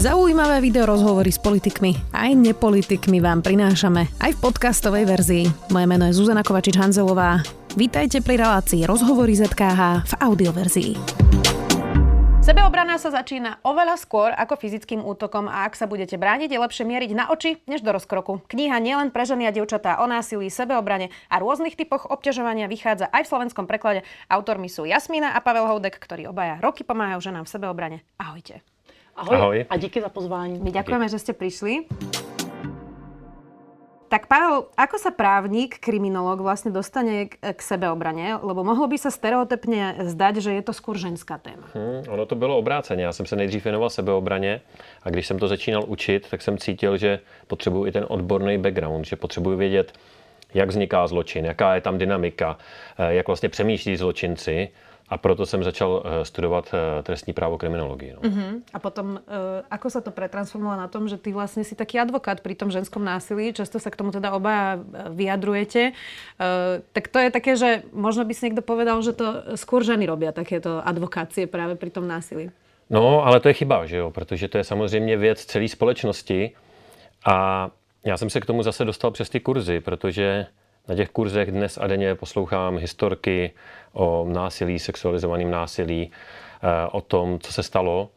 Zaujímavé video rozhovory s politikmi aj nepolitikmi vám prinášame aj v podcastovej verzii. Moje meno je Zuzana Kovačič-Hanzelová. Vítajte pri relácii Rozhovory ZKH v audioverzii. Sebeobrana sa začína oveľa skôr ako fyzickým útokom a ak sa budete brániť, je lepšie mieriť na oči než do rozkroku. Kniha nielen pre ženy a dievčatá o násilí, sebeobrane a rôznych typoch obťažovania vychádza aj v slovenskom preklade. Autormi sú Jasmína a Pavel Houdek, ktorí obaja roky pomáhajú ženám v sebeobrane. Ahojte. Ahoj, Ahoj. a díky za pozvání. My ďakujeme, že ste prišli. Tak Pavel, ako sa právnik, kriminolog vlastne dostane k, k sebeobraně? Lebo mohlo by sa stereotypně zdať, že je to skôr ženská téma. Hmm, ono to bylo obráceně. Já jsem se nejdřív věnoval sebeobraně a když jsem to začínal učit, tak jsem cítil, že potřebuji i ten odborný background, že potřebuji vědět, jak vzniká zločin, jaká je tam dynamika, eh, jak vlastně přemýšlí zločinci a proto jsem začal eh, studovat eh, trestní právo kriminologii. No. Uh-huh. A potom, uh, ako sa to pretransformovalo na tom, že ty vlastne si taký advokát pri tom ženskom násilí, často sa k tomu teda obaja vyjadrujete, uh, tak to je také, že možno by si niekto povedal, že to skôr ženy robia takéto advokácie práve pri tom násilí. No, ale to je chyba, že jo? protože to je samozřejmě věc celé společnosti a já jsem se k tomu zase dostal přes ty kurzy, protože na těch kurzech dnes a denně poslouchám historky o násilí, sexualizovaném násilí, eh, o tom, co se stalo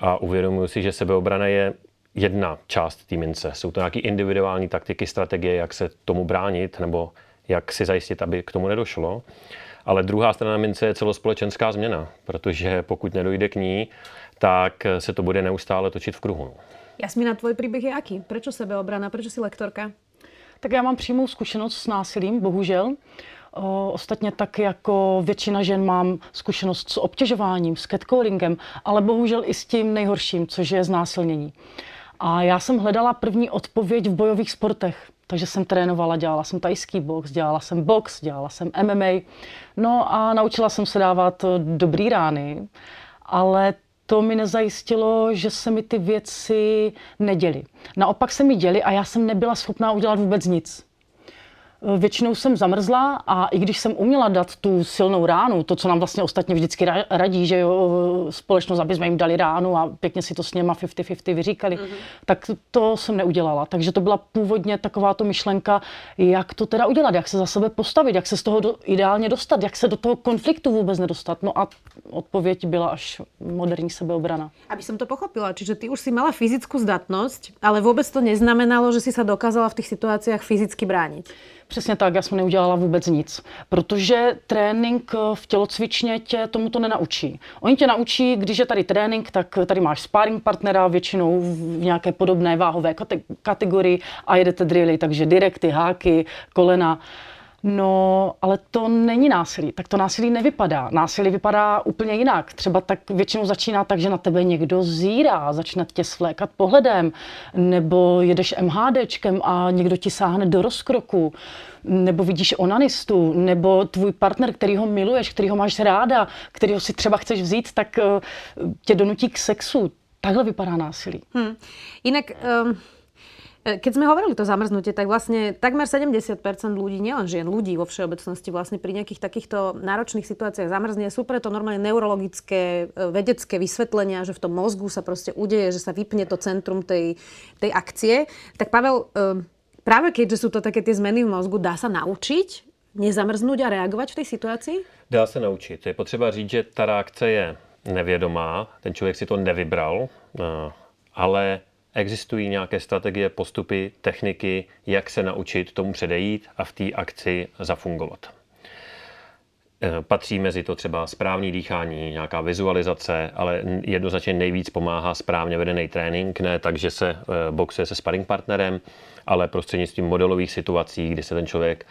a uvědomuji si, že sebeobrana je jedna část té mince. Jsou to nějaké individuální taktiky, strategie, jak se tomu bránit nebo jak si zajistit, aby k tomu nedošlo. Ale druhá strana mince je celospolečenská změna, protože pokud nedojde k ní, tak se to bude neustále točit v kruhu. Jasmina, tvoj příběh je jaký? Proč sebeobrana? Proč si lektorka? Tak já mám přímou zkušenost s násilím, bohužel. O, ostatně tak jako většina žen mám zkušenost s obtěžováním, s catcallingem, ale bohužel i s tím nejhorším, což je znásilnění. A já jsem hledala první odpověď v bojových sportech. Takže jsem trénovala, dělala jsem tajský box, dělala jsem box, dělala jsem MMA. No a naučila jsem se dávat dobrý rány, ale to mi nezajistilo, že se mi ty věci neděly. Naopak se mi děly a já jsem nebyla schopná udělat vůbec nic. Většinou jsem zamrzla a i když jsem uměla dát tu silnou ránu, to, co nám vlastně ostatně vždycky radí, že jo, společnost, aby jsme jim dali ránu a pěkně si to s něma 50-50 vyříkali, mm-hmm. tak to jsem neudělala. Takže to byla původně taková to myšlenka, jak to teda udělat, jak se za sebe postavit, jak se z toho do, ideálně dostat, jak se do toho konfliktu vůbec nedostat. No a odpověď byla až moderní sebeobrana. Aby som to pochopila, čiže ty už si mala fyzickou zdatnosť, ale vůbec to neznamenalo, že si sa dokázala v těch situacích fyzicky bránit. Přesně tak, já jsem neudělala vůbec nic, protože trénink v tělocvičně tě tomuto nenaučí. Oni tě naučí, když je tady trénink, tak tady máš sparring partnera, většinou v nějaké podobné váhové kategorii a jedete drily, takže direkty, háky, kolena. No, ale to není násilí. Tak to násilí nevypadá. Násilí vypadá úplně jinak. Třeba tak většinou začíná tak, že na tebe někdo zírá, začne tě svlékat pohledem, nebo jedeš MHDčkem a někdo ti sáhne do rozkroku, nebo vidíš onanistu, nebo tvůj partner, který ho miluješ, který ho máš ráda, který ho si třeba chceš vzít, tak eh, tě donutí k sexu. Takhle vypadá násilí. Hmm. Jinak... Um keď sme hovorili to zamrznutie, tak vlastne takmer 70% ľudí, nielen žien, ľudí vo všeobecnosti vlastne pri nejakých takýchto náročných situáciách zamrzne. Sú preto normálne neurologické, e, vedecké vysvetlenia, že v tom mozgu sa proste udeje, že sa vypne to centrum tej, tej akcie. Tak Pavel, e, práve keďže sú to také tie zmeny v mozgu, dá sa naučiť nezamrznúť a reagovat v té situaci? Dá se naučit. Je potřeba říct, že ta reakce je nevědomá, ten člověk si to nevybral, ale Existují nějaké strategie, postupy, techniky, jak se naučit tomu předejít a v té akci zafungovat. Eh, patří mezi to třeba správný dýchání, nějaká vizualizace, ale jednoznačně nejvíc pomáhá správně vedený trénink, ne tak, že se eh, boxuje se sparring partnerem, ale prostřednictvím modelových situací, kdy se ten člověk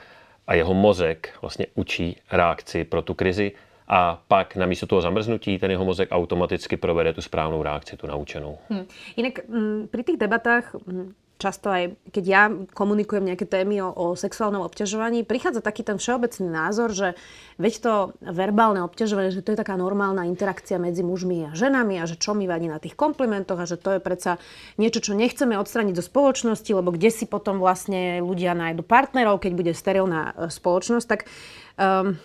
a jeho mozek vlastně učí reakci pro tu krizi a pak na místo toho zamrznutí ten jeho mozek automaticky provede tu správnou reakci, tu naučenou. Hmm. Jinak m, mm, pri tých debatách m, mm, často aj, keď ja komunikujem nejaké témy o, o sexuálnom obťažovaní, prichádza taký ten všeobecný názor, že veď to verbálne obťažovanie, že to je taká normálna interakcia medzi mužmi a ženami a že čo mi vadí na tých komplimentoch a že to je predsa niečo, čo nechceme odstraniť zo spoločnosti, lebo kde si potom vlastne ľudia nájdu partnerov, keď bude sterilná e, spoločnosť, tak um,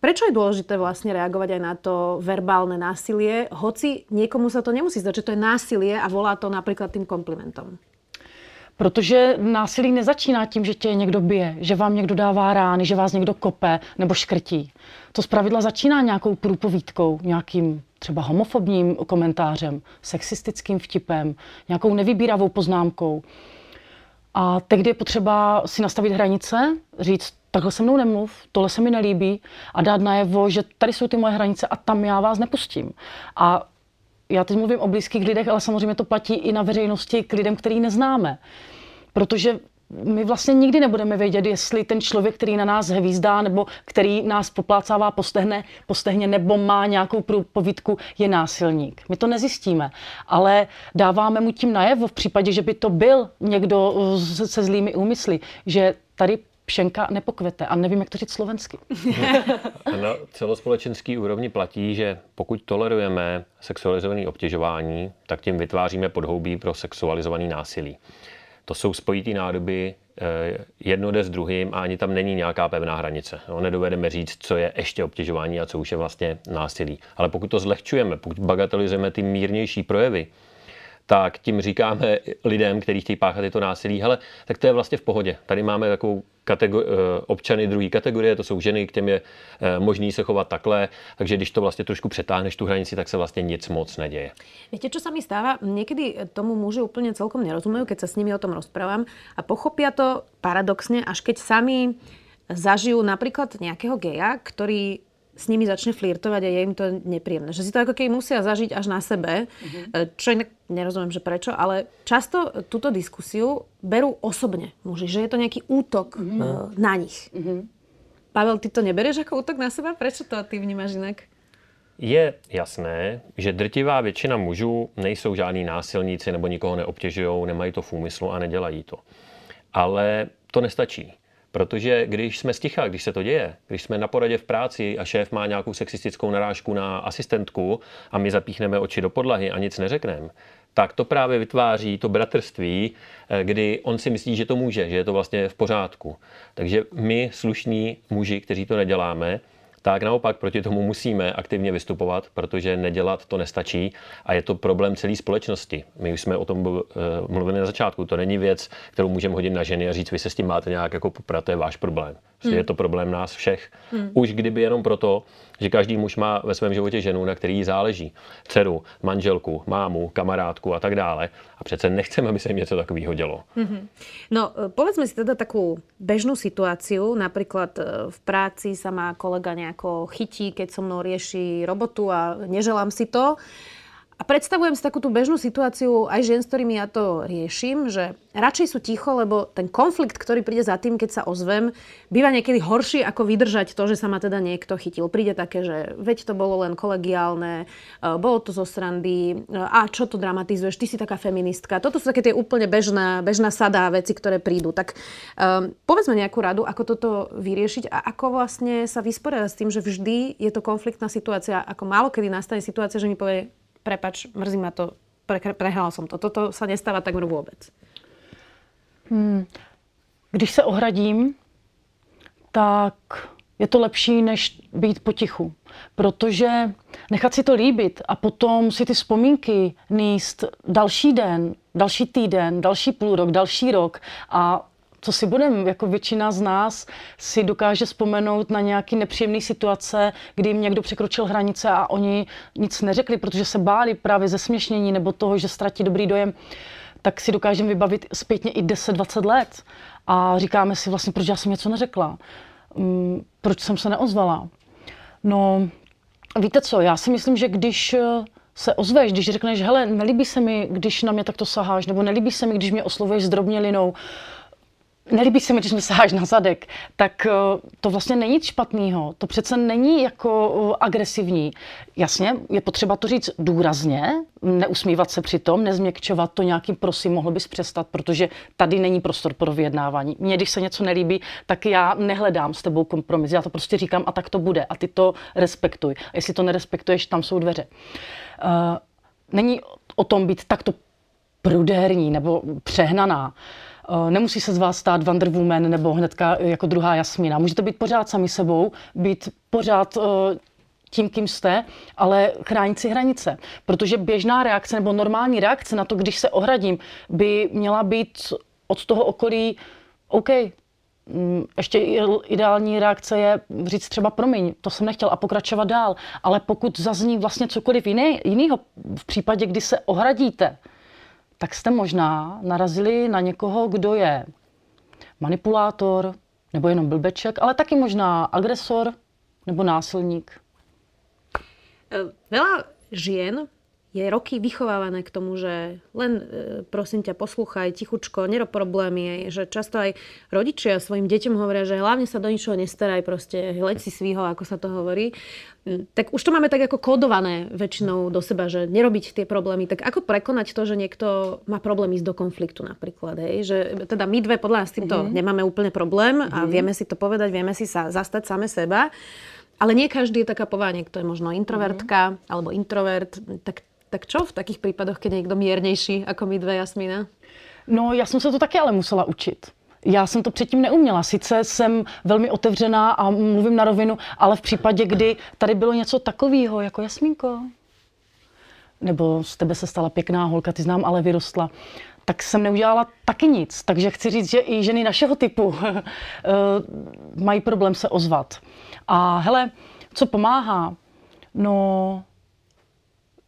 Prečo je dôležité vlastne reagovať aj na to verbálne násilie, hoci niekomu sa to nemusí zdať, že to je násilie a volá to napríklad tým komplimentom? Protože násilí nezačíná tím, že tě někdo bije, že vám někdo dává rány, že vás někdo kope nebo škrtí. To zpravidla začíná nějakou průpovídkou, nějakým třeba homofobním komentářem, sexistickým vtipem, nějakou nevybíravou poznámkou. A tehdy je potřeba si nastavit hranice, říct, takhle se mnou nemluv, tohle se mi nelíbí a dát najevo, že tady jsou ty moje hranice a tam já vás nepustím. A já teď mluvím o blízkých lidech, ale samozřejmě to platí i na veřejnosti k lidem, který neznáme. Protože my vlastně nikdy nebudeme vědět, jestli ten člověk, který na nás hvízdá nebo který nás poplácává postehne, postehně nebo má nějakou povídku, je násilník. My to nezjistíme, ale dáváme mu tím najevo v případě, že by to byl někdo se zlými úmysly, že tady pšenka nepokvete. A nevím, jak to říct slovensky. Na celospolečenský úrovni platí, že pokud tolerujeme sexualizované obtěžování, tak tím vytváříme podhoubí pro sexualizovaný násilí. To jsou spojitý nádoby, eh, jedno jde s druhým a ani tam není nějaká pevná hranice. No, nedovedeme říct, co je ještě obtěžování a co už je vlastně násilí. Ale pokud to zlehčujeme, pokud bagatelizujeme ty mírnější projevy, tak tím říkáme lidem, kteří chtějí páchat tyto násilí, hele, tak to je vlastně v pohodě. Tady máme takovou kategor- eh, občany druhé kategorie, to jsou ženy, k těm je eh, možný se chovat takhle, takže když to vlastně trošku přetáhneš tu hranici, tak se vlastně nic moc neděje. Víte, co se mi stává? Někdy tomu muži úplně celkom nerozumejí, keď se s nimi o tom rozprávam a pochopia to paradoxně, až keď sami zažijú napríklad nejakého geja, ktorý s nimi začne flirtovať a je im to nepríjemné. Že si to ako keby musia zažiť až na sebe, mm-hmm. čo inak nerozumiem, že prečo, ale často túto diskusiu berú osobne muži, že je to nejaký útok mm-hmm. na nich. Mm-hmm. Pavel, ty to nebereš ako útok na seba? Prečo to ty vnímáš jinak? Je jasné, že drtivá většina mužů nejsou žádní násilníci nebo nikoho neobtěžují, nemají to v úmyslu a nedělají to. Ale to nestačí. Protože když jsme sticha, když se to děje, když jsme na poradě v práci a šéf má nějakou sexistickou narážku na asistentku a my zapíchneme oči do podlahy a nic neřekneme, tak to právě vytváří to bratrství, eh, kdy on si myslí, že to může, že je to vlastně v pořádku. Takže my, slušní muži, kteří to neděláme, tak naopak proti tomu musíme aktivně vystupovat, protože nedělat to nestačí a je to problém celé společnosti. My už jsme o tom eh, mluvili na začátku. To není věc, kterou můžeme hodit na ženy a říct, vy se s tím máte nějak jako poprat, to je váš problém. Hmm. Je to problém nás všech. Hmm. Už kdyby jenom proto, že každý muž má ve svém životě ženu, na který jí záleží. Dceru, manželku, mámu, kamarádku a tak dále. A přece nechceme, aby se jim něco takového dělo. Hmm. No, e, povedzme si teda takovou bežnou situáciu. Napríklad e, v práci sa má kolega nejako chytí, keď so mnou rieši robotu a neželám si to. A predstavujem si takú tú bežnú situáciu aj žien, s ktorými ja to riešim, že radšej sú ticho, lebo ten konflikt, ktorý príde za tým, keď sa ozvem, býva niekedy horší, ako vydržať to, že sa ma teda niekto chytil. Príde také, že veď to bolo len kolegiálne, e, bolo to zo srandy, e, a čo to dramatizuješ, ty si taká feministka. Toto sú také tie úplne bežná, bežná sada veci, ktoré prídu. Tak um, povedzme nejakú radu, ako toto vyriešiť a ako vlastne sa vysporiadať s tým, že vždy je to konfliktná situácia, ako málo kedy nastane situácia, že mi povie, prepač, mrzí ma to, pre, prehrala som to. Toto sa nestáva takmer vůbec. Hmm. Když se ohradím, tak je to lepší, než být potichu. Protože nechat si to líbit a potom si ty vzpomínky níst další den, další týden, další půl rok, další rok a co si budeme, jako většina z nás si dokáže vzpomenout na nějaký nepříjemný situace, kdy jim někdo překročil hranice a oni nic neřekli, protože se báli právě ze směšnění nebo toho, že ztratí dobrý dojem, tak si dokážeme vybavit zpětně i 10-20 let. A říkáme si vlastně, proč já jsem něco neřekla, um, proč jsem se neozvala. No, víte co, já si myslím, že když se ozveš, když řekneš, hele, nelíbí se mi, když na mě takto saháš, nebo nelíbí se mi, když mě oslovuješ s drobnělinou, nelíbí se mi, když mi saháš na zadek, tak eh, to vlastně není nic špatného. To přece není jako eh, agresivní. Jasně, je potřeba to říct důrazně, neusmívat se přitom, nezměkčovat to nějakým prosím, mohl bys přestat, protože tady není prostor pro vyjednávání. Mně, když se něco nelíbí, tak já nehledám s tebou kompromis. Já to prostě říkám a tak to bude. A ty to respektuj. A jestli to nerespektuješ, tam jsou dveře. Uh, není o tom být takto prudérní nebo přehnaná. Uh, Eh, nemusí se z vás stát Wonder Woman nebo hnedka jako druhá Jasmina. Můžete být pořád sami sebou, být pořád eh, tím, kým jste, ale chránit si hranice. Protože běžná reakce nebo normální reakce na to, když se ohradím, by měla být od toho okolí OK, mm, ještě ideální reakce je říct třeba promiň, to jsem nechtěl a pokračovat dál. Ale pokud zazní vlastně cokoliv jiný, jinýho v případě, kdy se ohradíte, tak jste možná narazili na někoho, kdo je manipulátor nebo jenom blbeček, ale taky možná agresor nebo násilník. Veľa žien je roky vychovávané k tomu, že len e, prosím ťa poslúchaj tichučko, nerob problémy, že často aj rodičia svojim deťom hovoria, že hlavne sa do ničoho nestaraj, proste hleď si svýho, ako sa to hovorí. Mm, tak už to máme tak ako kódované väčšinou do seba, že nerobiť tie problémy. Tak ako prekonať to, že niekto má problém ísť do konfliktu napríklad, hej? že teda my dve podľa nás s týmto mm-hmm. nemáme úplne problém a mm-hmm. vieme si to povedať, vieme si sa zastať same seba. Ale nie každý je taká povaha, niekto je možno introvertka mm-hmm. alebo introvert. Tak tak čo v takých případech, je někdo mírnější, jako my dvě, Jasmína? No, já jsem se to taky ale musela učit. Já jsem to předtím neuměla. Sice jsem velmi otevřená a mluvím na rovinu, ale v případě, kdy tady bylo něco takového, jako Jasmínko, nebo z tebe se stala pěkná holka, ty znám, ale vyrostla, tak jsem neudělala taky nic. Takže chci říct, že i ženy našeho typu eh, mají problém se ozvat. A hele, co pomáhá? No,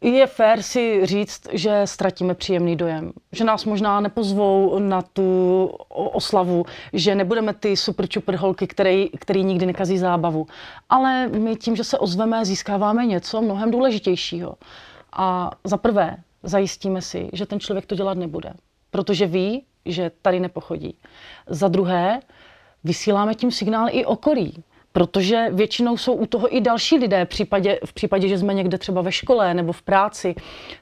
je fér si říct, že ztratíme příjemný dojem. Že nás možná nepozvou na tu oslavu, že nebudeme ty super čuper holky, který, který nikdy nekazí zábavu. Ale my tím, že se ozveme, získáváme něco mnohem důležitějšího. A za prvé zajistíme si, že ten člověk to dělat nebude, protože ví, že tady nepochodí. Za druhé, vysíláme tím signál i okolí protože většinou jsou u toho i další lidé. V případě, v případě, že jsme někde třeba ve škole nebo v práci,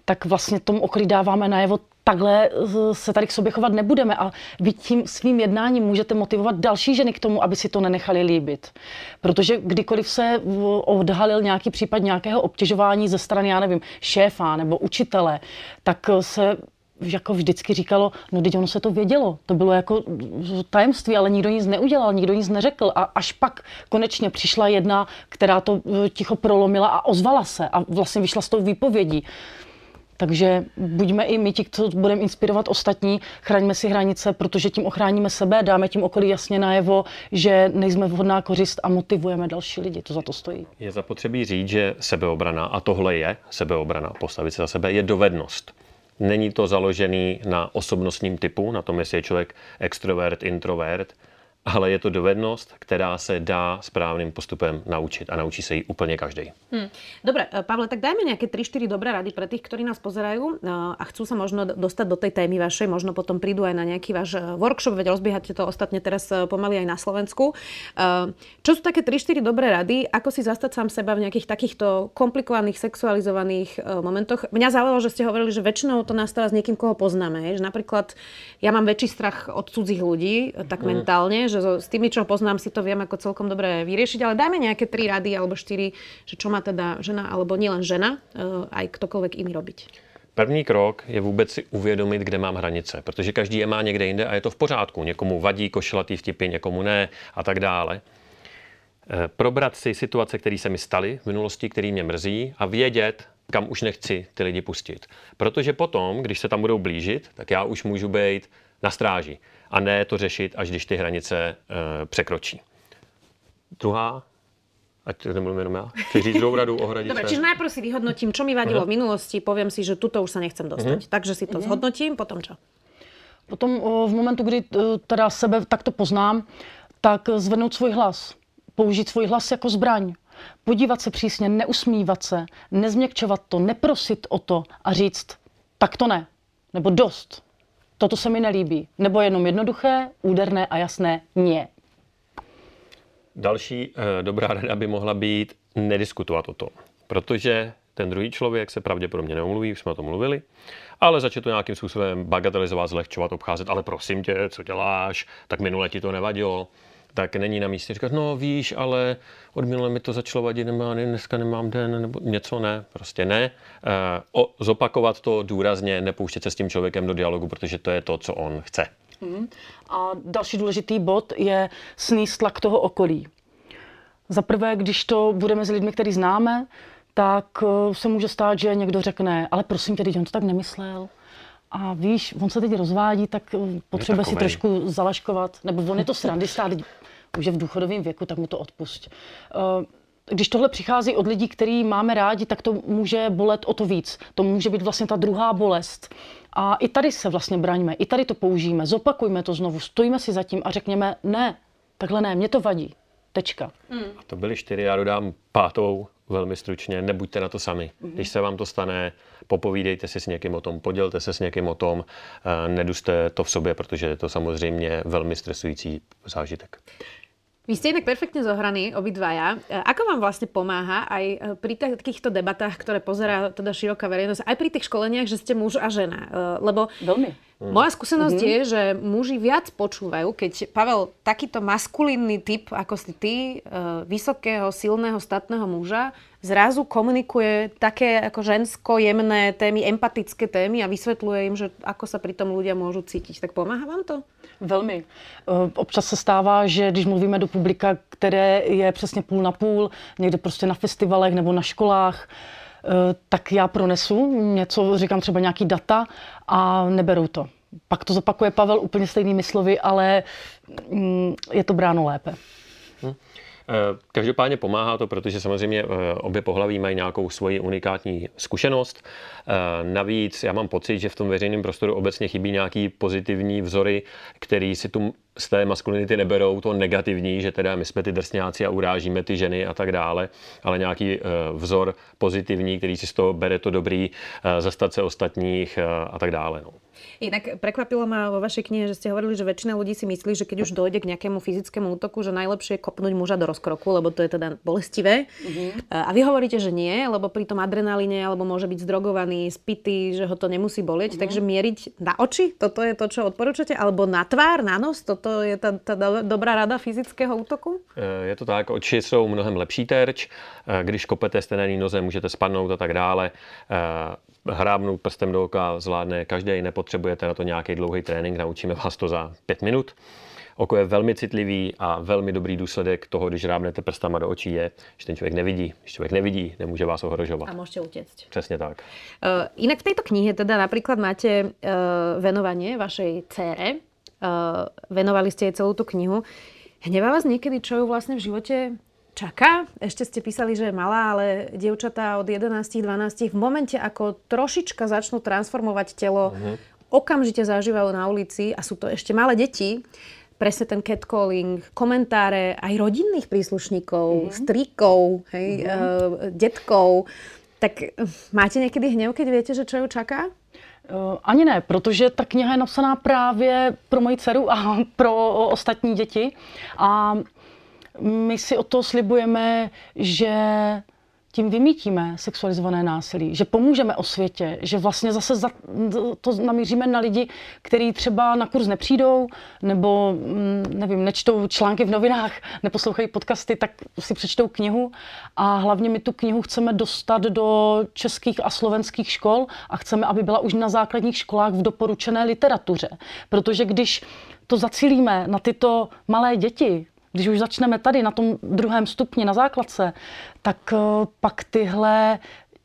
tak vlastně tomu okolí dáváme najevo, takhle se tady k sobě chovat nebudeme. A vy tím svým jednáním můžete motivovat další ženy k tomu, aby si to nenechali líbit. Protože kdykoliv se odhalil nějaký případ nějakého obtěžování ze strany, já nevím, šéfa nebo učitele, tak se jako vždycky říkalo, no teď ono se to vědělo, to bylo jako tajemství, ale nikdo nic neudělal, nikdo nic neřekl a až pak konečně přišla jedna, která to eh, ticho prolomila a ozvala se a vlastně vyšla s tou výpovědí. Takže buďme i my ti, co budeme inspirovat ostatní, chraňme si hranice, protože tím ochráníme sebe, dáme tím okolí jasně najevo, že nejsme vhodná kořist a motivujeme další lidi. To za to stojí. Je zapotřebí říct, že sebeobrana, a tohle je sebeobrana, postavit se za sebe, je dovednost. Není to založený na osobnostním typu, na tom, jestli je člověk extrovert, introvert, ale je to dovednost, která se dá správným postupem naučit a naučí se ji úplně každý. Hmm. Dobre, eh, Pavle, tak dajme nějaké 3-4 dobré rady pre tých, ktorí nás pozerajú eh, a chcú sa možno dostať do tej témy vašej, možno potom prídu aj na nejaký váš eh, workshop, veď rozbiehate to ostatne teraz pomaly aj na Slovensku. Čo sú také 3-4 dobré rady, ako si zastať sám seba v nejakých takýchto komplikovaných, sexualizovaných momentoch? Mňa zaujalo, že ste hovorili, že väčšinou to nastáva s niekým, koho poznáme. Že napríklad ja mám väčší strach od cudzích ľudí, tak hmm. mentálne, že so, s tými, čo poznám, si to viem ako celkom dobre vyriešiť, ale dajme nejaké tri rady alebo štyri, že čo má teda žena, alebo nielen žena, eh, aj ktokoľvek iný robiť. První krok je vůbec si uvědomit, kde mám hranice, protože každý je má někde jinde a je to v pořádku. Někomu vadí košelatý vtipy, někomu ne a tak dále. Eh, probrat si situace, které se mi staly v minulosti, které mě mrzí a vědět, kam už nechci ty lidi pustit. Protože potom, když se tam budou blížit, tak já už můžu být na stráži a ne to řešit, až když ty hranice e, překročí. Druhá, ať nemluvím jenom já, chci říct druhou radu o hranice. Dobre, čiže najprv si vyhodnotím, čo mi vadilo uh-huh. v minulosti, poviem si, že tuto už sa nechcem dostať. Uh-huh. Takže si to uh-huh. zhodnotím, potom čo? Potom o, v momentu, kdy e, teda sebe takto poznám, tak zvednout svůj hlas. Použít svůj hlas jako zbraň. Podívat se přísně, neusmívat se, nezměkčovat to, neprosit o to a říct, tak to ne, nebo dost, toto se mi nelíbí. Nebo jenom jednoduché, úderné a jasné nie. Další e, dobrá rada by mohla být nediskutovat o tom. Protože ten druhý člověk se pravděpodobně neumluví, už jsme o tom mluvili, ale začne to nějakým způsobem bagatelizovat, zlehčovat, obcházet, ale prosím tě, co děláš, tak minule ti to nevadilo tak není na místě říkat, no víš, ale od minule mi to začalo vadit, nemá, dneska nemám den, nebo něco ne, prostě ne. E, o, zopakovat to důrazně, nepouštět se s tím člověkem do dialogu, protože to je to, co on chce. Mm. A další důležitý bod je sníst tlak toho okolí. Za prvé, když to bude mezi lidmi, který známe, tak eh, se může stát, že někdo řekne, ale prosím tě, on to tak nemyslel. A víš, on se teď rozvádí, tak eh, potřebuje si trošku zalaškovat. Nebo on je to srandista, už je v důchodovém věku, tak mu to odpust. Eh, když tohle přichází od lidí, který máme rádi, tak to může bolet o to víc. To může být vlastně ta druhá bolest. A i tady se vlastně braňme, i tady to použijeme, zopakujme to znovu, stojíme si za tím a řekněme ne, takhle ne, mě to vadí. Tečka. Hmm. A to byly čtyři, já dodám pátou velmi stručně, nebuďte na to sami. Mm-hmm. Když se vám to stane, popovídejte si s někým o tom, podělte se s někým o tom, eh, neduste to v sobě, protože je to samozřejmě velmi stresující zážitek. Vy ste inak perfektne zohraní, obidvaja. E, ako vám vlastne pomáha aj e, pri takýchto debatách, ktoré pozerá teda široká verejnosť, aj pri tých školeniach, že ste muž a žena? E, lebo Veľmi. Moja skúsenosť mm-hmm. je, že muži viac počúvajú, keď Pavel, takýto maskulínny typ, ako si ty, vysokého, silného, statného muža, zrazu komunikuje také ako žensko jemné témy, empatické témy a vysvetľuje im, že ako sa pri tom ľudia môžu cítiť. Tak pomáha vám to? Velmi. Eh, občas se stává, že když mluvíme do publika, které je přesně půl na půl, někde prostě na festivalech nebo na školách, eh, tak já pronesu něco, říkám třeba nějaký data a neberou to. Pak to zopakuje Pavel úplně stejnými slovy, ale mm, je to bráno lépe. Hm. Eh, každopádně pomáhá to, protože samozřejmě eh, obě pohlaví mají nějakou svoji unikátní zkušenost. Eh, navíc já mám pocit, že v tom veřejném prostoru obecně chybí nějaký pozitivní vzory, který si tu z té maskulinity neberou to negativní, že teda my jsme ty drsňáci a urážíme ty ženy a tak dále, ale nějaký vzor pozitivní, který si z toho bere to dobrý, zastat se ostatních a tak dále. No. Inak prekvapilo ma vo vašej knihe, že ste hovorili, že väčšina ľudí si myslí, že keď už dojde k nejakému fyzickému útoku, že najlepšie je kopnúť muža do rozkroku, lebo to je teda bolestivé. Mm-hmm. A vy hovoríte, že nie, lebo pri tom adrenalíne alebo môže byť zdrogovaný, spitý, že ho to nemusí bolieť. Mm-hmm. Takže mieriť na oči, toto je to, čo odporúčate, alebo na tvár, na nos, toto je ta, ta dobrá rada fyzického útoku? E, je to tak, oči jsou mnohem lepší terč. E, když kopete stenený noze, můžete spadnout a tak dále. Hrábnout prstem do oka zvládne každý, nepotřebujete na to nějaký dlouhý trénink, naučíme vás to za pět minut. Oko je velmi citlivý a velmi dobrý důsledek toho, když rábnete prstama do očí, je, že ten člověk nevidí. Když člověk nevidí, nemůže vás ohrožovat. A můžete utěct. Přesně tak. Uh, inak v této knihe teda například máte uh, venovanie vašej dcére. Uh, venovali ste jej celú tú knihu. Hnevá vás niekedy, čo ju vlastne v živote čaká. Ešte ste písali, že je malá, ale dievčatá od 11-12 v momente, ako trošička začnú transformovať telo, uh-huh. okamžite zažívajú na ulici a sú to ešte malé deti, presne ten catcalling, komentáre aj rodinných príslušníkov, uh-huh. strýkov, hej, uh-huh. uh, detkov. Tak eh, máte někdy hněv, keď viete, že čo ju čaká? Uh, ani ne, protože ta kniha je napsaná právě pro moji dceru a pro ostatní děti. A my si o to slibujeme, že tím vymítíme sexualizované násilí, že pomůžeme o světě, že vlastně zase za, to namíříme na lidi, kteří třeba na kurz nepřijdou, nebo mm, nevím, nečtou články v novinách, neposlouchají podcasty, tak si přečtou knihu a hlavně my tu knihu chceme dostat do českých a slovenských škol a chceme, aby byla už na základních školách v doporučené literatuře. Protože když to zacílíme na tyto malé děti, když už začneme tady na tom druhém stupni na základce, tak eh, pak tyhle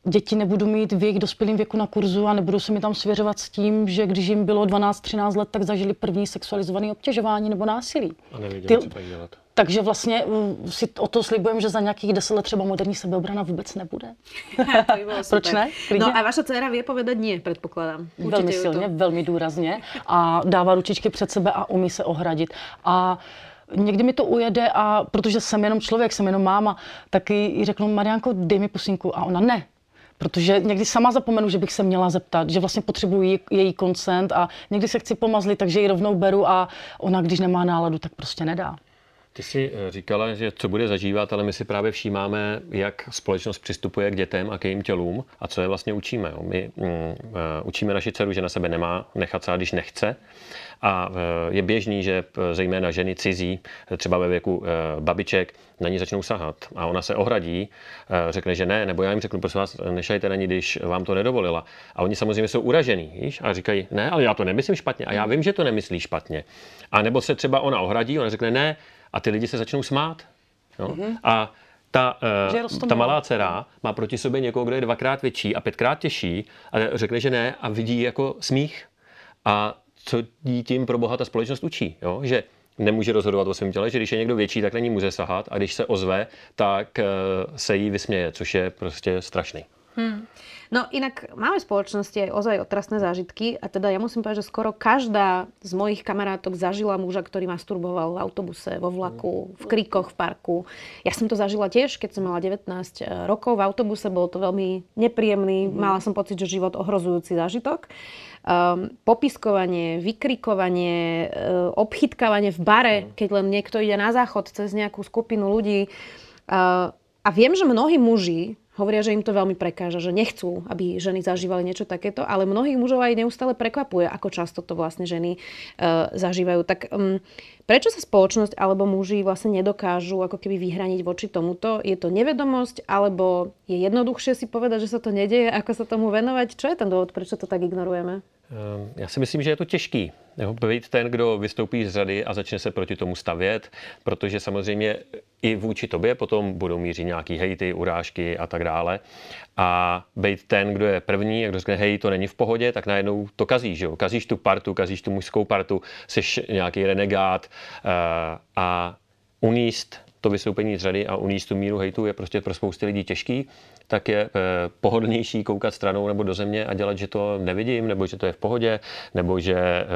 děti nebudou mít v jejich dospělém věku na kurzu a nebudou se mi tam svěřovat s tím, že když jim bylo 12-13 let, tak zažili první sexualizované obtěžování nebo násilí. A nevěděli, Ty, co tak dělat. Takže vlastně uh, si o to slibujeme, že za nějakých deset let třeba moderní sebeobrana vůbec nebude. Proč ne? Klidně. No a vaša dcera vie povedať nie, předpokládám. velmi silně, to. velmi důrazně a dává ručičky před sebe a umí se ohradit. A někdy mi to ujede a protože jsem jenom člověk, jsem jenom máma, tak jí řeknu, Marianko, dej mi pusinku. A ona ne, Protože někdy sama zapomenu, že bych se měla zeptat, že vlastně potřebuji její koncent a někdy se chci pomazlit, takže ji rovnou beru a ona, když nemá náladu, tak prostě nedá. Ty jsi eh, říkala, že co bude zažívat, ale my si právě všímáme, jak společnost přistupuje k dětem a k jejím tělům a co je vlastně učíme. Jo. My mm, uh, učíme naši dceru, že na sebe nemá nechat sám, když nechce. A uh, je běžný, že zejména ženy cizí, třeba ve věku babiček, na ní začnou sahat. A ona se ohradí, řekne, že ne, nebo já jim řeknu, prosím vás, nešajte na ní, když vám to nedovolila. A oni samozřejmě jsou uražený víš? a říkají, ne, ale já to nemyslím špatně a já vím, že to nemyslí špatně. A nebo se třeba ona ohradí, ona řekne, ne, a ty lidi se začnou smát. Jo? Mm-hmm. A ta, ta malá dcera má proti sobě někoho, kdo je dvakrát větší a pětkrát těžší a řekne, že ne a vidí jako smích. A co jí tím pro boha ta společnost učí? Jo? Že nemůže rozhodovat o svém těle, že když je někdo větší, tak na ní může sahat a když se ozve, tak uh, se jí vysměje, což je prostě strašný. Hmm. No inak máme v spoločnosti aj ozaj otrasné zážitky a teda ja musím povedať, že skoro každá z mojich kamarátok zažila muža, ktorý masturboval v autobuse, vo vlaku, v kríkoch v parku. Ja som to zažila tiež, keď som mala 19 eh, rokov v autobuse, bolo to veľmi nepríjemný, mala som pocit, že život ohrozujúci zážitok. Um, popiskovanie, vykrikovanie, uh, obchytkávanie v bare, mm. keď len niekto ide na záchod cez nejakú skupinu ľudí. Uh, a viem, že mnohí muži Hovoria, že im to veľmi prekáža, že nechcú, aby ženy zažívali niečo takéto, ale mnohých mužov aj neustále prekvapuje, ako často to vlastne ženy uh, zažívajú. Tak um, prečo sa spoločnosť alebo muži vlastne nedokážu ako keby vyhraniť voči tomuto? Je to nevedomosť, alebo je jednoduchšie si povedať, že sa to nedieje, ako sa tomu venovať? Čo je ten dôvod, prečo to tak ignorujeme? Ehm, já si myslím, že je to těžký. Být ten, kdo vystoupí z řady a začne se proti tomu stavět, protože samozřejmě i vůči tobě potom budou mířit nějaký hejty, urážky a tak dále. A být ten, kdo je první, a kdo řekne, hej, to není v pohodě, tak najednou to kazíš, jo? Kazíš tu partu, kazíš tu mužskou partu, jsi nějaký renegát eh, a uníst to vystoupení z řady a uníst tu míru hejtu je prostě pro spousty lidí těžký tak je eh, pohodlnější koukat stranou nebo do země a dělat, že to nevidím, nebo že to je v pohodě, nebo že eh,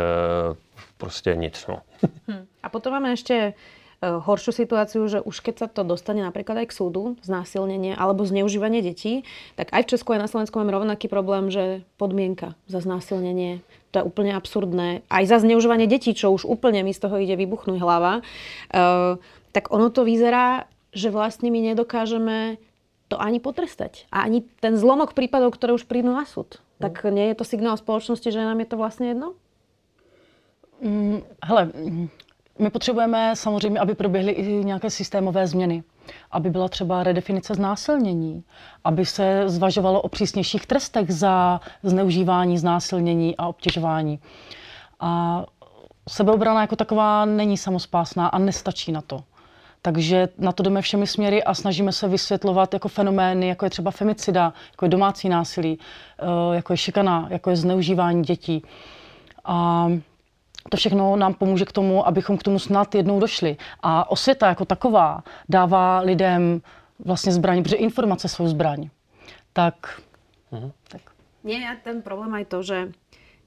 prostě nic. No. Hm. A potom máme ešte eh, horšiu situáciu, že už keď sa to dostane napríklad aj k súdu, znásilnenie alebo zneužívanie detí, tak aj v Česku aj na Slovensku máme rovnaký problém, že podmienka za znásilnenie, to je úplne absurdné. Aj za zneužívanie detí, čo už úplne mi z toho ide vybuchnúť hlava, uh, tak ono to vyzerá, že vlastne my nedokážeme to ani potrestať. A ani ten zlomok prípadov, ktoré už prídu na súd. No. Tak nie je to signál společnosti, že nám je to vlastně jedno? Mm, hele, my potřebujeme samozřejmě, aby proběhly i nějaké systémové změny. Aby byla třeba redefinice znásilnění, aby se zvažovalo o přísnějších trestech za zneužívání, znásilnění a obtěžování. A sebeobrana jako taková není samospásná a nestačí na to. Takže na to jdeme všemi směry a snažíme se vysvětlovat jako fenomény, jako je třeba femicida, jako je domácí násilí, eh, jako je šikana, jako je zneužívání dětí. A to všechno nám pomůže k tomu, abychom k tomu snad jednou došli. A osvěta jako taková dává lidem vlastně zbraň, protože informace jsou zbraň. Tak, mhm. tak. Nie, ten problém aj to, že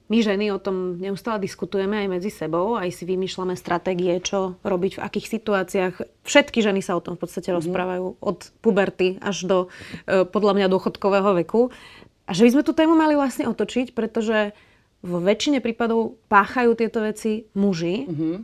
my ženy o tom neustále diskutujeme aj medzi sebou, aj si vymýšľame stratégie, čo robiť v akých situáciách. Všetky ženy sa o tom v podstate mm. rozprávajú od puberty až do e, podľa mňa dôchodkového veku. A že by sme tú tému mali vlastne otočiť, pretože vo väčšine prípadov páchajú tieto veci muži, mm-hmm.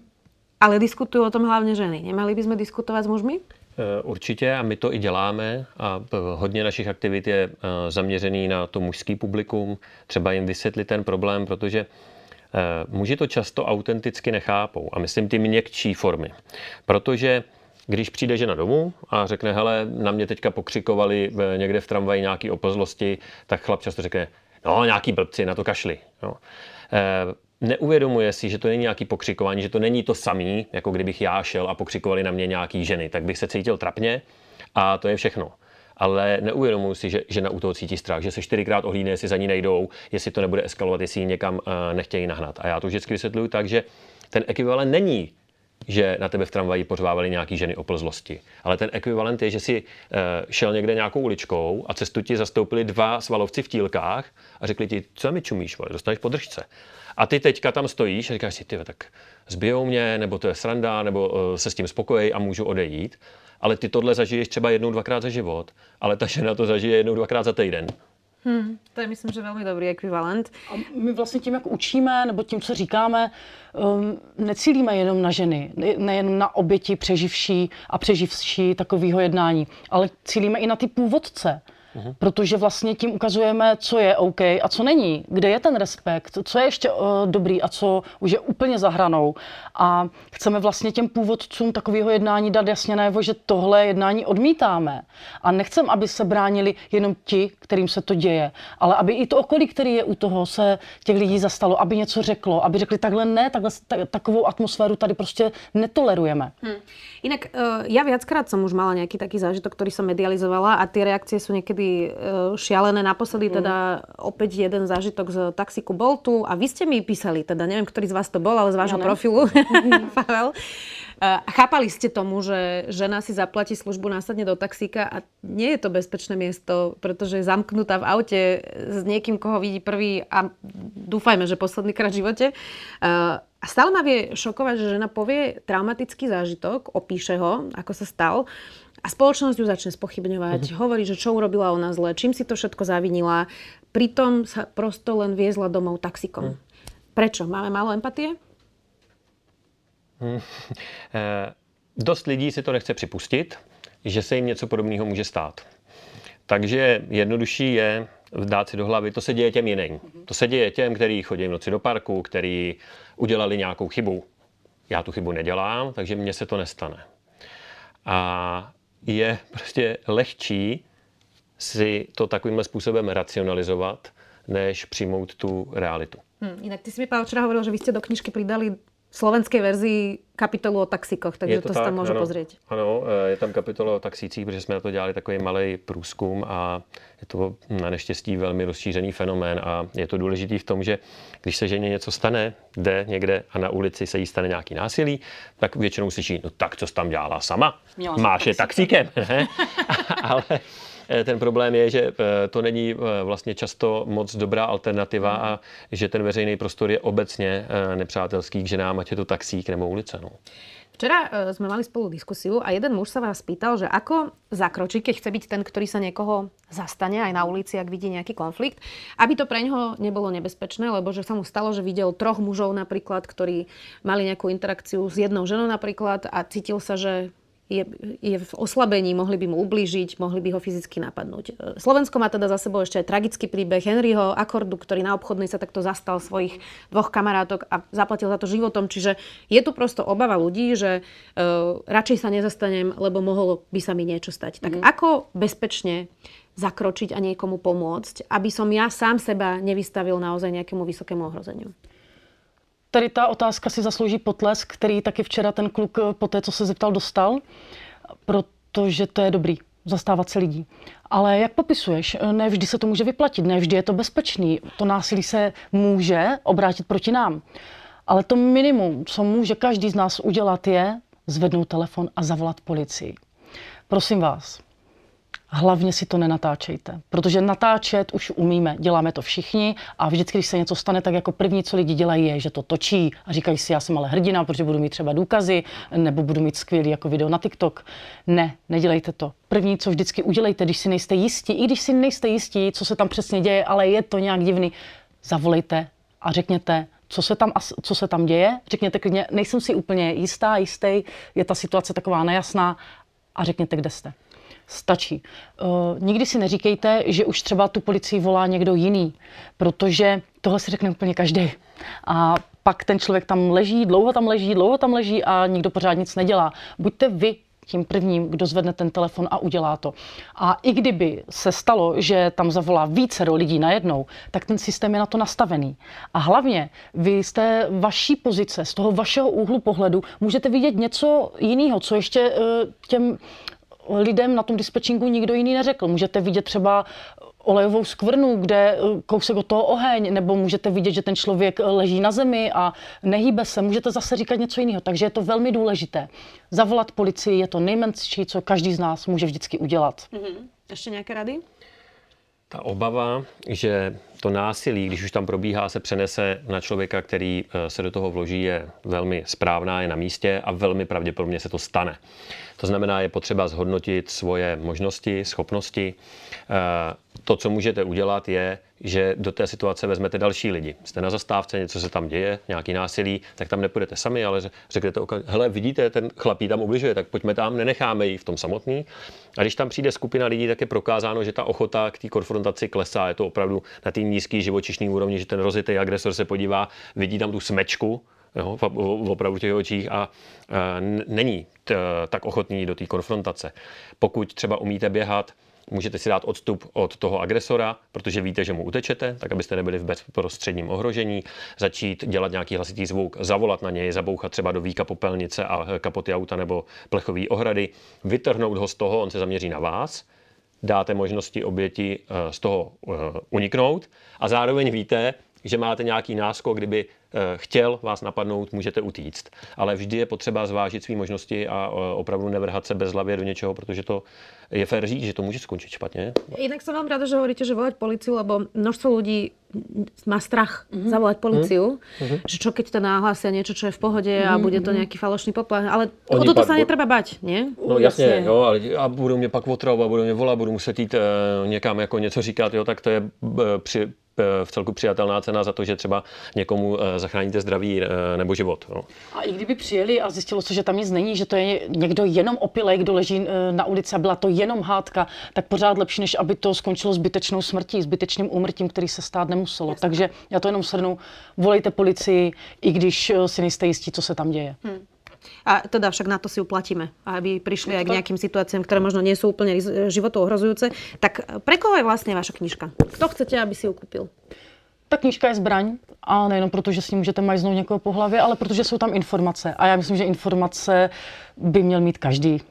ale diskutujú o tom hlavne ženy. Nemali by sme diskutovať s mužmi? Eh, určitě a my to i děláme a hodně našich aktivit je eh, zaměřený na to mužský publikum, třeba jim vysvětlit ten problém, protože eh, muži to často autenticky nechápou a myslím ty měkčí formy, protože když přijde žena domů a řekne, hele, na mě teďka pokřikovali někde v tramvaji nějaký opozlosti, tak chlap často řekne, no nějaký blbci, na to kašli. No neuvědomuje si, že to není nějaký pokřikování, že to není to samý, jako kdybych já šel a pokřikovali na mě nějaký ženy, tak bych se cítil trapně a to je všechno. Ale neuvědomuji si, že žena u toho cítí strach, že se čtyřikrát ohlídne, jestli za ní nejdou, jestli to nebude eskalovat, jestli ji někam uh, nechtějí nahnat. A já to vždycky vysvětluju tak, že ten ekvivalent není že na tebe v tramvaji pořvávali nějaký ženy o plzlosti. Ale ten ekvivalent je, že si uh, šel někde nějakou uličkou a cestu ti zastoupili dva svalovci v tílkách a řekli ti, co mi čumíš, vole, dostaneš podržce. A ty teďka tam stojíš a říkáš si, ty, tak zbijou mě, nebo to je sranda, nebo uh, se s tím spokojí a můžu odejít. Ale ty tohle zažiješ třeba jednou, dvakrát za život, ale ta žena to zažije jednou, dvakrát za týden. Hmm, to je myslím, že velmi dobrý ekvivalent. A my vlastně tím, jak učíme, nebo tím, co říkáme, um, necílíme jenom na ženy, nejen na oběti přeživší a přeživší takového jednání, ale cílíme i na ty původce. Uhum. Protože vlastně tím ukazujeme, co je OK a co není, kde je ten respekt, co je ještě uh, dobrý a co už je úplně za hranou. A chceme vlastně těm původcům takového jednání dát jasně najevo, že tohle jednání odmítáme. A nechcem, aby se bránili jenom ti, kterým se to děje, ale aby i to okolí, který je u toho, se těch lidí zastalo, aby něco řeklo, aby řekli takhle ne, takhle, ta, takovou atmosféru tady prostě netolerujeme. Hmm. Jinak uh, já viackrát jsem už mala nějaký taký zážitok, který jsem medializovala a ty reakcie jsou někdy niekedy e, šialené. Naposledy mm. teda opäť jeden zážitok z taxiku Boltu a vy ste mi písali, teda neviem, ktorý z vás to bol, ale z vášho ja profilu, Pavel. A chápali ste tomu, že žena si zaplatí službu, následne do taxíka a nie je to bezpečné miesto, pretože je zamknutá v aute s niekým, koho vidí prvý a dúfajme, že posledný krát v živote. A stále ma vie šokovať, že žena povie traumatický zážitok, opíše ho, ako sa stal a spoločnosť ju začne spochybňovať, uh-huh. hovorí, že čo urobila ona zle, čím si to všetko zavinila. Pritom sa prosto len viezla domov taxikom. Uh-huh. Prečo? Máme málo empatie? Hmm. Eh, dost lidí si to nechce připustit, že se jim něco podobného může stát. Takže jednodušší je dát si do hlavy, to se děje těm jiným. To se děje těm, kteří chodí v noci do parku, kteří udělali nějakou chybu. Já tu chybu nedělám, takže mně se to nestane. A je prostě lehčí si to takovýmhle způsobem racionalizovat, než přijmout tu realitu. Hmm, jinak ty si mi, Pavel, včera hovoril, že vy jste do knižky přidali slovenské verzi kapitolu o taxikoch, takže to, to tak, tam můžu ano, pozrieť. Ano, je tam kapitola o taxících, protože jsme na to dělali takový malý průzkum a je to na neštěstí velmi rozšířený fenomén a je to důležitý v tom, že když se ženě něco stane, jde někde a na ulici se jí stane nějaký násilí, tak většinou slyší, no tak co jsi tam dělala sama? Měla Máš je taxíkem, ne? Ale Eh, ten problém je, že eh, to není eh, vlastně často moc dobrá alternativa a že ten veřejný prostor je obecně nepřátelský k ženám, ať je to taxík nebo ulice. No. Včera sme mali spolu diskusiu a jeden muž sa vás pýtal, že ako zakročiť, keď chce byť ten, ktorý sa niekoho zastane aj na ulici, ak vidí nejaký konflikt, aby to pre ňoho nebolo nebezpečné, lebo že sa mu stalo, že videl troch mužov napríklad, ktorí mali nejakú interakciu s jednou ženou napríklad a cítil sa, že je, je v oslabení, mohli by mu ublížiť, mohli by ho fyzicky napadnúť. Slovensko má teda za sebou ešte aj tragický príbeh Henryho Akordu, ktorý na obchodnej sa takto zastal svojich dvoch kamarátok a zaplatil za to životom. Čiže je tu prosto obava ľudí, že uh, radšej sa nezastanem, lebo mohlo by sa mi niečo stať. Tak mm. ako bezpečne zakročiť a niekomu pomôcť, aby som ja sám seba nevystavil naozaj nejakému vysokému ohrozeniu? Tady ta otázka si zaslouží potlesk, který taky včera ten kluk eh, po té, co se zeptal, dostal, protože to je dobrý zastávat se lidí. Ale jak popisuješ, eh, ne vždy se to může vyplatit, ne vždy je to bezpečný. To násilí se může obrátit proti nám. Ale to minimum, co může každý z nás udělat, je zvednout telefon a zavolat policii. Prosím vás, hlavně si to nenatáčejte, protože natáčet už umíme, děláme to všichni a vždycky, když se něco stane, tak jako první, co lidi dělají, je, že to točí a říkají si, já jsem ale hrdina, protože budu mít třeba důkazy nebo budu mít skvělý jako video na TikTok. Ne, nedělejte to. První, co vždycky udělejte, když si nejste jistí, i když si nejste jistí, co se tam přesně děje, ale je to nějak divný, zavolejte a řekněte, co se tam, co se tam děje. Řekněte klidně, nejsem si úplně jistá, jistý, je ta situace taková nejasná a řekněte, kde jste stačí. Uh, nikdy si neříkejte, že už třeba tu policii volá někdo jiný, protože tohle si řekne úplně každý. A pak ten člověk tam leží, dlouho tam leží, dlouho tam leží a nikdo pořád nic nedělá. Buďte vy tím prvním, kdo zvedne ten telefon a udělá to. A i kdyby se stalo, že tam zavolá více lidí najednou, tak ten systém je na to nastavený. A hlavně vy z té vaší pozice, z toho vašeho úhlu pohledu, můžete vidět něco jiného, co ještě uh, těm lidem na tom dispečingu nikdo jiný neřekl. Můžete vidět třeba olejovou skvrnu, kde eh, kousek od toho oheň, nebo můžete vidět, že ten člověk eh, leží na zemi a nehýbe se. Můžete zase říkat něco jiného. Takže je to velmi důležité. Zavolat policii je to nejmenší, co každý z nás může vždycky udělat. Mm-hmm. Ještě nějaké rady? Ta obava, že to násilí, když už tam probíhá, se přenese na člověka, který eh, se do toho vloží, je velmi správná, je na místě a velmi pravděpodobně se to stane. To znamená, je potřeba zhodnotit svoje možnosti, schopnosti. Eh, to, co můžete udělat, je, že do té situace vezmete další lidi. Jste na zastávce, něco se tam děje, nějaký násilí, tak tam nepůjdete sami, ale řeknete, hele, vidíte, ten chlapí tam ubližuje, tak pojďme tam, nenecháme ji v tom samotný. A když tam přijde skupina lidí, tak je prokázáno, že ta ochota k té konfrontaci klesá. Je to opravdu na té nízké živočišní úrovni, že ten rozitý agresor se podívá, vidí tam tu smečku, jo, opravdu v těch očích a není t, tak ochotný do té konfrontace. Pokud třeba umíte běhat, můžete si dát odstup od toho agresora, protože víte, že mu utečete, tak abyste nebyli v bezprostředním ohrožení, začít dělat nějaký hlasitý zvuk, zavolat na něj, zabouchat třeba do výka popelnice a kapoty auta nebo plechové ohrady, vytrhnout ho z toho, on se zaměří na vás, dáte možnosti oběti eh, z toho eh, uniknout a zároveň víte, že máte nějaký náskok, kdyby eh, chtěl vás napadnout, můžete utíct. Ale vždy je potřeba zvážit své možnosti a opravdu nevrhat se bezhlavě do něčeho, protože to je fér říct, že to může skončit špatně. Jinak jsem vám ráda, že hovoríte, že volať policiu, lebo množstvo lidí má strach mm-hmm. zavolať policiu, mm-hmm. že čo keď to nahlásia niečo, čo je v pohode mm-hmm. a mhm, bude to mhm. nejaký falošný poplach. Ale Oni o toto sa netreba bať, nie? No jasně, jasně, jo, ale a budou mě pak otravovat, budou mě volat, budu muset jít e, někam jako něco říkat, jo, tak to je e, při, Eh, v celku přijatelná cena za to, že třeba někomu eh, zachráníte zdraví eh, nebo život. No. A i kdyby přijeli a zjistilo se, že tam nic není, že to je někdo jenom opilej, kdo leží na ulici a byla to jenom hádka, tak pořád lepší, než aby to skončilo zbytečnou smrtí, zbytečným úmrtím, který se stát nemuselo. Jasně. Takže já to jenom shrnu, volejte policii, i když si nejste jistí, co se tam děje. Hmm. A teda však na to si uplatíme, aby prišli aj k nejakým situáciám, ktoré možno nie sú úplne životu ohrozujúce. Tak pre koho je vlastne vaša knižka? Kto chcete, aby si ju kúpil? Ta knížka je zbraň a nejenom proto, že s ní můžete majznout někoho po hlavě, ale protože jsou tam informace. A já myslím, že informace by měl mít každý.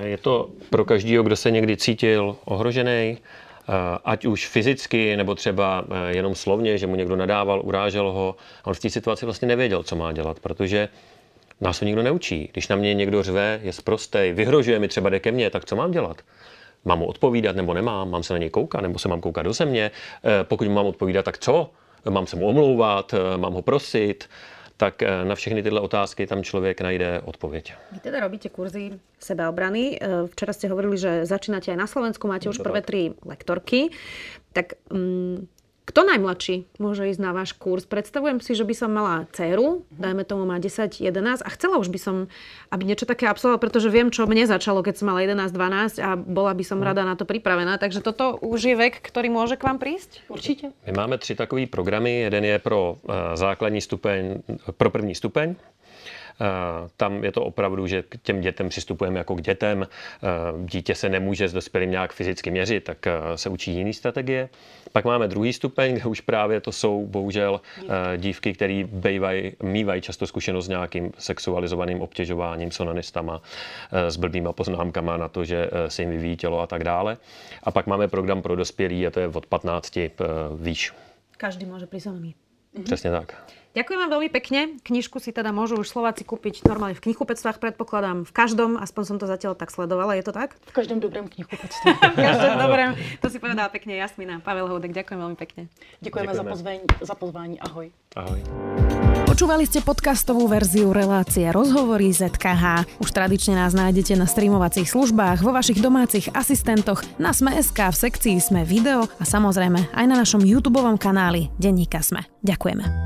Je to pro každého, kdo se někdy cítil ohrožený, eh, ať už fyzicky, nebo třeba eh, jenom slovně, že mu někdo nadával, urážel ho. On v té situaci vlastně nevěděl, co má dělat, protože Nás to nikdo neučí. Když na mě někdo řve, je sprostej, vyhrožuje mi třeba jde ke mně, tak co mám dělat? Mám mu odpovídat nebo nemám? Mám se na něj koukat nebo se mám koukat do země? Eh, pokud mu mám odpovídat, tak co? Mám se mu omlouvat? Eh, mám ho prosit? tak eh, na všechny tyhle otázky tam člověk najde odpověď. Vy teda robíte kurzy sebeobrany. Včera ste hovorili, že začínate aj na Slovensku, máte už prvé tri lektorky. Tak um, kto najmladší môže ísť na váš kurz? Predstavujem si, že by som mala dceru, dajme tomu má 10, 11 a chcela už by som, aby niečo také absolvovala, pretože viem, čo mne začalo, keď som mala 11, 12 a bola by som mhm. rada na to pripravená. Takže toto už je vek, ktorý môže k vám prísť? Určitě. My máme tři takové programy. Jeden je pro eh, základní stupeň, pro první stupeň, tam je to opravdu, že k těm dětem přistupujeme jako k dětem. Eh, dítě se nemůže s dospělým nějak fyzicky měřit, tak eh, se učí jiný strategie. Pak máme druhý stupeň, kde už právě to jsou bohužel dívky, které mývají často zkušenost s nějakým sexualizovaným obtěžováním, sonanistama, s blbýma poznámkama na to, že se jim vyvíjí tělo a tak dále. A pak máme program pro dospělí a to je od 15 výš. Každý může prísť Přesně tak. Ďakujem vám veľmi pekne. Knižku si teda môžu už Slováci kúpiť normálne v knihkupectvách, predpokladám, v každom, aspoň som to zatiaľ tak sledovala, je to tak? V každom dobrém knihkupectve. v každom dobrém, to si povedala pekne Jasmina. Pavel Houdek, ďakujem veľmi pekne. Ďakujeme, Ďakujeme. Za, pozvání, za pozvání, ahoj. Ahoj. Počúvali ste podcastovú verziu relácie Rozhovory ZKH. Už tradične nás nájdete na streamovacích službách, vo vašich domácich asistentoch, na Sme.sk, v sekcii Sme video a samozrejme aj na našom YouTube kanáli Denníka Sme. Ďakujeme.